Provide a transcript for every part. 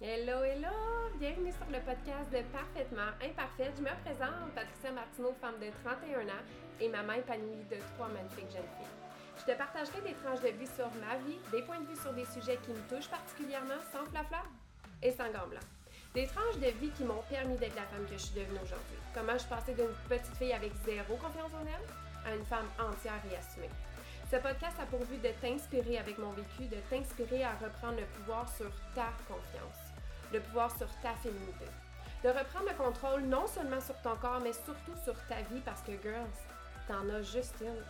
Hello, hello! Bienvenue sur le podcast de Parfaitement Imparfaite. Je me présente, Patricia Martineau, femme de 31 ans et maman épanouie de trois magnifiques jeunes filles. Je te partagerai des tranches de vie sur ma vie, des points de vue sur des sujets qui me touchent particulièrement sans flafla et sans gants. Des tranches de vie qui m'ont permis d'être la femme que je suis devenue aujourd'hui. Comment je passée d'une petite fille avec zéro confiance en elle à une femme entière et assumée. Ce podcast a pour but de t'inspirer avec mon vécu, de t'inspirer à reprendre le pouvoir sur ta confiance, le pouvoir sur ta féminité. De reprendre le contrôle non seulement sur ton corps, mais surtout sur ta vie parce que, girls, t'en as juste une.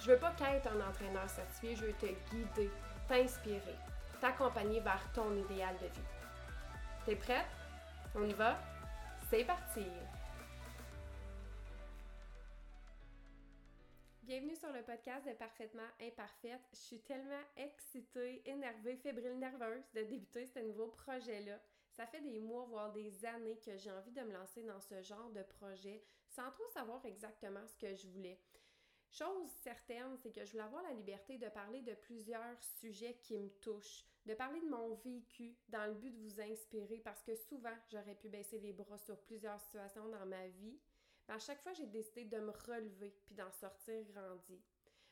Je veux pas qu'être un entraîneur certifié, je veux te guider, t'inspirer, t'accompagner vers ton idéal de vie. T'es prête? On y va? C'est parti! Bienvenue sur le podcast de Parfaitement Imparfaite. Je suis tellement excitée, énervée, fébrile, nerveuse de débuter ce nouveau projet-là. Ça fait des mois, voire des années que j'ai envie de me lancer dans ce genre de projet sans trop savoir exactement ce que je voulais. Chose certaine, c'est que je voulais avoir la liberté de parler de plusieurs sujets qui me touchent, de parler de mon vécu dans le but de vous inspirer parce que souvent j'aurais pu baisser les bras sur plusieurs situations dans ma vie à chaque fois, j'ai décidé de me relever puis d'en sortir grandi.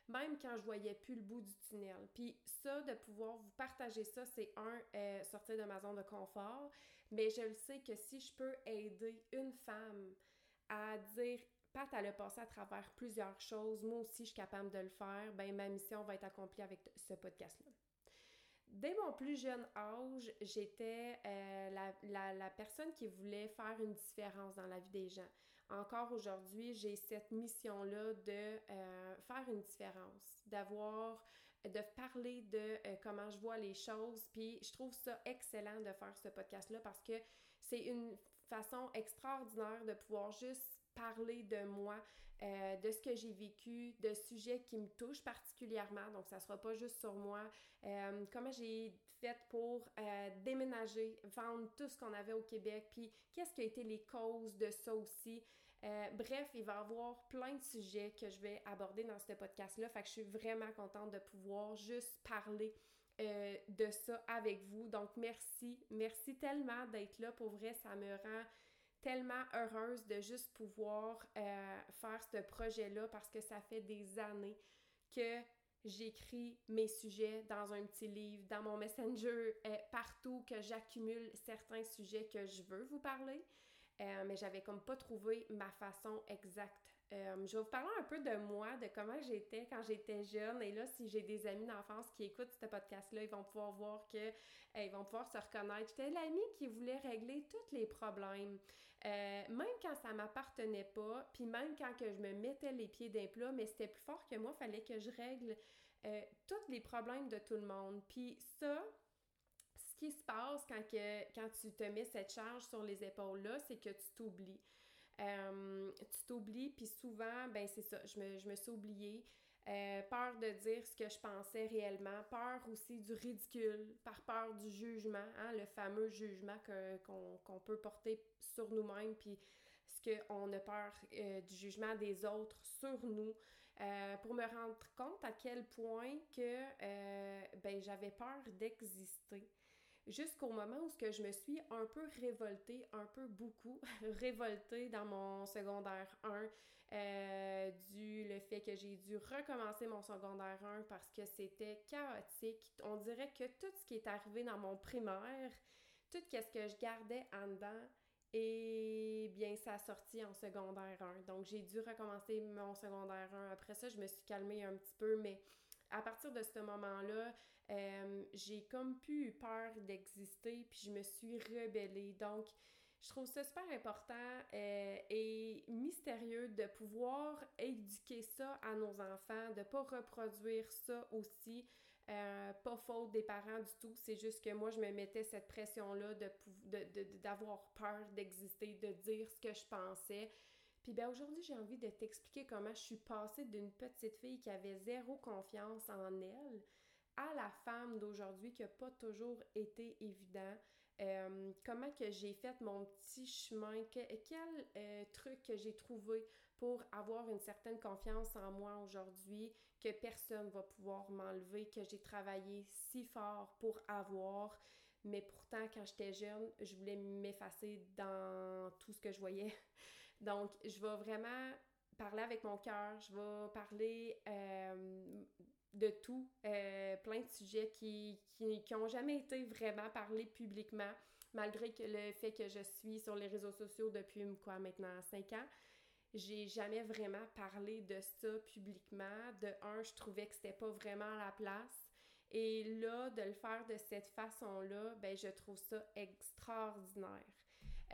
Même quand je voyais plus le bout du tunnel. Puis ça, de pouvoir vous partager ça, c'est un, euh, sortir de ma zone de confort. Mais je le sais que si je peux aider une femme à dire Pat, elle a passé à travers plusieurs choses, moi aussi je suis capable de le faire, ben ma mission va être accomplie avec ce podcast-là. Dès mon plus jeune âge, j'étais euh, la, la, personne qui voulait faire une différence dans la vie des gens encore aujourd'hui, j'ai cette mission-là de euh, faire une différence, d'avoir, de parler de euh, comment je vois les choses. Puis je trouve ça excellent de faire ce podcast-là parce que c'est une façon extraordinaire de pouvoir juste parler de moi, euh, de ce que j'ai vécu, de sujets qui me touchent particulièrement. Donc, ça sera pas juste sur moi. Euh, comment j'ai pour euh, déménager, vendre tout ce qu'on avait au Québec, puis qu'est-ce qui a été les causes de ça aussi. bref, il va y avoir plein de sujets que je vais aborder dans ce podcast-là. Fait que je suis vraiment contente de pouvoir juste parler de ça avec vous. Donc, merci. Merci tellement d'être là. Pour vrai, ça me rend tellement heureuse de juste pouvoir euh, faire ce projet-là parce que ça fait des années que j'écris mes sujets dans un petit livre, dans mon messenger, euh, partout, que j'accumule certains sujets que je veux vous parler. Euh, mais j'avais comme pas trouvé ma façon exacte euh, je vais vous parler un peu de moi, de comment j'étais quand j'étais jeune. Et là, si j'ai des amis d'enfance qui écoutent ce podcast-là, ils vont pouvoir voir que, euh, ils vont pouvoir se reconnaître. J'étais l'amie qui voulait régler tous les problèmes, euh, même quand ça m'appartenait pas, puis même quand que je me mettais les pieds d'un plat, mais c'était plus fort que moi, fallait que je règle tous les problèmes de tout le monde. Puis ça, ce qui se passe quand, que, quand tu te mets cette charge sur les épaules-là, c'est que tu t'oublies. Euh, tu t'oublies, puis souvent, ben c'est ça, je me, je me suis oubliée. Euh, peur de dire ce que je pensais réellement, peur aussi du ridicule, par peur du jugement, hein, le fameux jugement qu'on peut porter sur nous-mêmes, puis ce qu'on a peur euh, du jugement des autres sur nous, pour me rendre compte à quel point que ben, j'avais peur d'exister jusqu'au moment où je me suis un peu révoltée, un peu beaucoup révoltée dans mon secondaire 1 euh, du fait que j'ai dû recommencer mon secondaire 1 parce que c'était chaotique. On dirait que tout ce qui est arrivé dans mon primaire, tout ce que je gardais en dedans, et bien, ça a sorti en secondaire 1. Donc, j'ai dû recommencer mon secondaire 1. Après ça, je me suis calmée un petit peu, mais à partir de ce moment-là, euh, j'ai comme plus eu peur d'exister, puis je me suis rebellée. Donc, je trouve ça super important euh, et mystérieux de pouvoir éduquer ça à nos enfants, de pas reproduire ça aussi. Euh, pas faute des parents du tout, c'est juste que moi je me mettais cette pression-là de, d'avoir peur d'exister, de dire ce que je pensais. Puis ben aujourd'hui, j'ai envie de t'expliquer comment je suis passée d'une petite fille qui avait zéro confiance en elle à la femme d'aujourd'hui qui n'a pas toujours été évident. Euh, comment que j'ai fait mon petit chemin, quel euh, truc que j'ai trouvé pour avoir une certaine confiance en moi aujourd'hui que personne va pouvoir m'enlever, que j'ai travaillé si fort pour avoir. mais pourtant, quand j'étais jeune, je voulais m'effacer dans tout ce que je voyais. Donc, je vais vraiment parler avec mon cœur, je vais parler euh, de tout, euh, plein de sujets qui n'ont qui, ont jamais été vraiment parlés publiquement, malgré que le fait que je suis sur les réseaux sociaux depuis quoi maintenant cinq ans. J'ai jamais vraiment parlé de ça publiquement. De un, je trouvais que c'était pas vraiment la place. Et là, de le faire de cette façon-là, ben je trouve ça extraordinaire.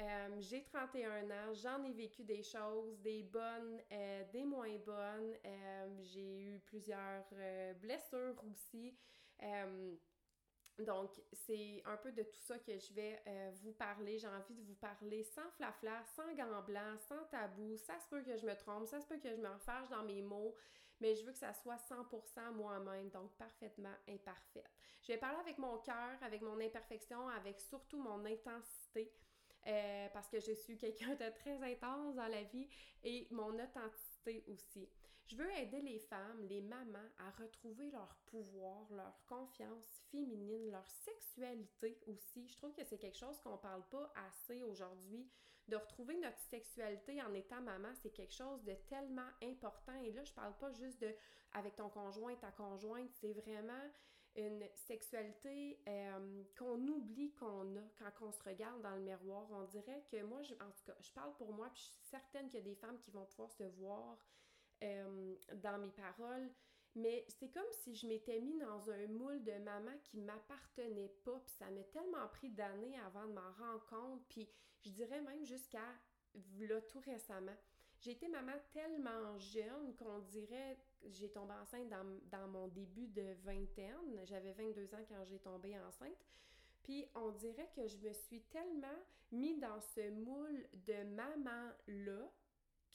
Euh, j'ai 31 ans, j'en ai vécu des choses, des bonnes, euh, des moins bonnes. Euh, j'ai eu plusieurs blessures aussi. donc, c'est un peu de tout ça que je vais vous parler. J'ai envie de vous parler sans flafla, sans gants blancs, sans tabou. Ça se peut que je me trompe, ça se peut que je me fâche dans mes mots, mais je veux que ça soit 100% moi-même, donc parfaitement imparfaite. Je vais parler avec mon cœur, avec mon imperfection, avec surtout mon intensité. Euh, parce que je suis quelqu'un de très intense dans la vie et mon authenticité aussi. Je veux aider les femmes, les mamans à retrouver leur pouvoir, leur confiance féminine, leur sexualité aussi. Je trouve que c'est quelque chose qu'on parle pas assez aujourd'hui. De retrouver notre sexualité en étant maman, c'est quelque chose de tellement important. Et là, je parle pas juste de avec ton conjoint, ta conjointe, c'est vraiment une sexualité euh, qu'on oublie qu'on a quand on se regarde dans le miroir. On dirait que moi, je, en tout cas, je parle pour moi, puis je suis certaine qu'il y a des femmes qui vont pouvoir se voir euh, dans mes paroles. Mais c'est comme si je m'étais mis dans un moule de maman qui m'appartenait pas, puis ça m'a tellement pris d'années avant de m'en rendre compte, puis je dirais même jusqu'à là tout récemment. J'ai été maman tellement jeune qu'on dirait j'ai tombé enceinte dans, mon début de vingtaine. J'avais 22 ans quand j'ai tombé enceinte. Puis on dirait que je me suis tellement mis dans ce moule de maman-là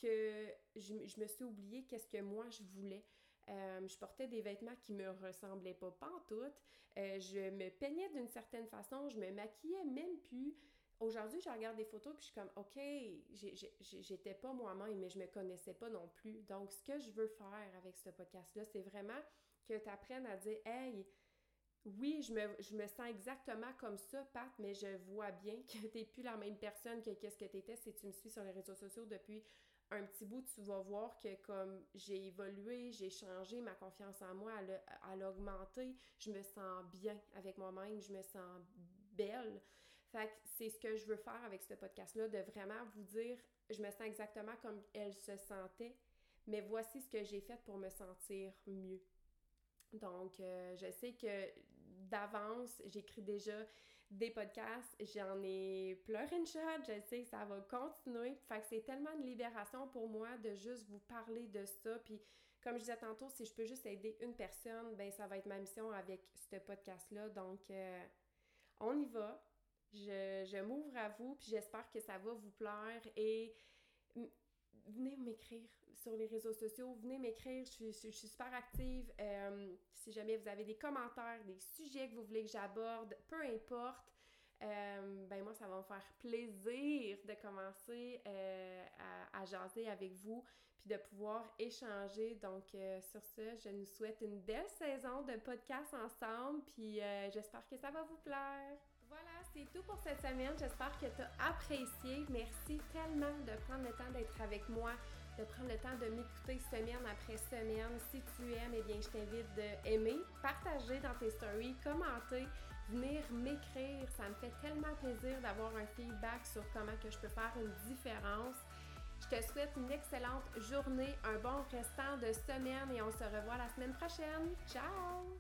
que je, me suis oubliée qu'est-ce que moi je voulais. Euh, je portais des vêtements qui me ressemblaient pas pantoute. Euh, je me peignais d'une certaine façon, je me maquillais même plus. Aujourd'hui, je regarde des photos puis je suis comme, OK, j'étais pas moi-même, mais je me connaissais pas non plus. Donc, ce que je veux faire avec ce podcast-là, c'est vraiment que tu apprennes à dire, hey, oui, je me, je me, sens exactement comme ça, Pat, mais je vois bien que t'es plus la même personne que qu'est-ce que t'étais si tu me suis sur les réseaux sociaux depuis un petit bout, tu vas voir que comme j'ai évolué, j'ai changé, ma confiance en moi, a, a augmenté, je me sens bien avec moi-même, je me sens belle. C'est ce que je veux faire avec ce podcast-là, de vraiment vous dire, je me sens exactement comme elle se sentait, mais voici ce que j'ai fait pour me sentir mieux. Donc, euh, je sais que d'avance, j'écris déjà des podcasts, j'en ai pleuré une shot, je sais que ça va continuer. Fait que c'est tellement une libération pour moi de juste vous parler de ça. Puis, comme je disais tantôt, si je peux juste aider une personne, ben ça va être ma mission avec ce podcast-là. Donc, euh, on y va. Je, m'ouvre à vous, puis j'espère que ça va vous plaire et venez m'écrire sur les réseaux sociaux, venez m'écrire, je, suis super active. Euh, si jamais vous avez des commentaires, des sujets que vous voulez que j'aborde, peu importe, euh, ben moi, ça va me faire plaisir de commencer euh, à, à, jaser avec vous, puis de pouvoir échanger. Donc, sur ce, je nous souhaite une belle saison de podcast ensemble, puis j'espère que ça va vous plaire. Voilà, c'est tout pour cette semaine. J'espère que tu as apprécié. Merci tellement de prendre le temps d'être avec moi, de prendre le temps de m'écouter semaine après semaine. Si tu aimes, eh bien, je t'invite d'aimer, partager dans tes stories, commenter, venir m'écrire. Ça me fait tellement plaisir d'avoir un feedback sur comment que je peux faire une différence. Je te souhaite une excellente journée, un bon restant de semaine et on se revoit la semaine prochaine. Ciao!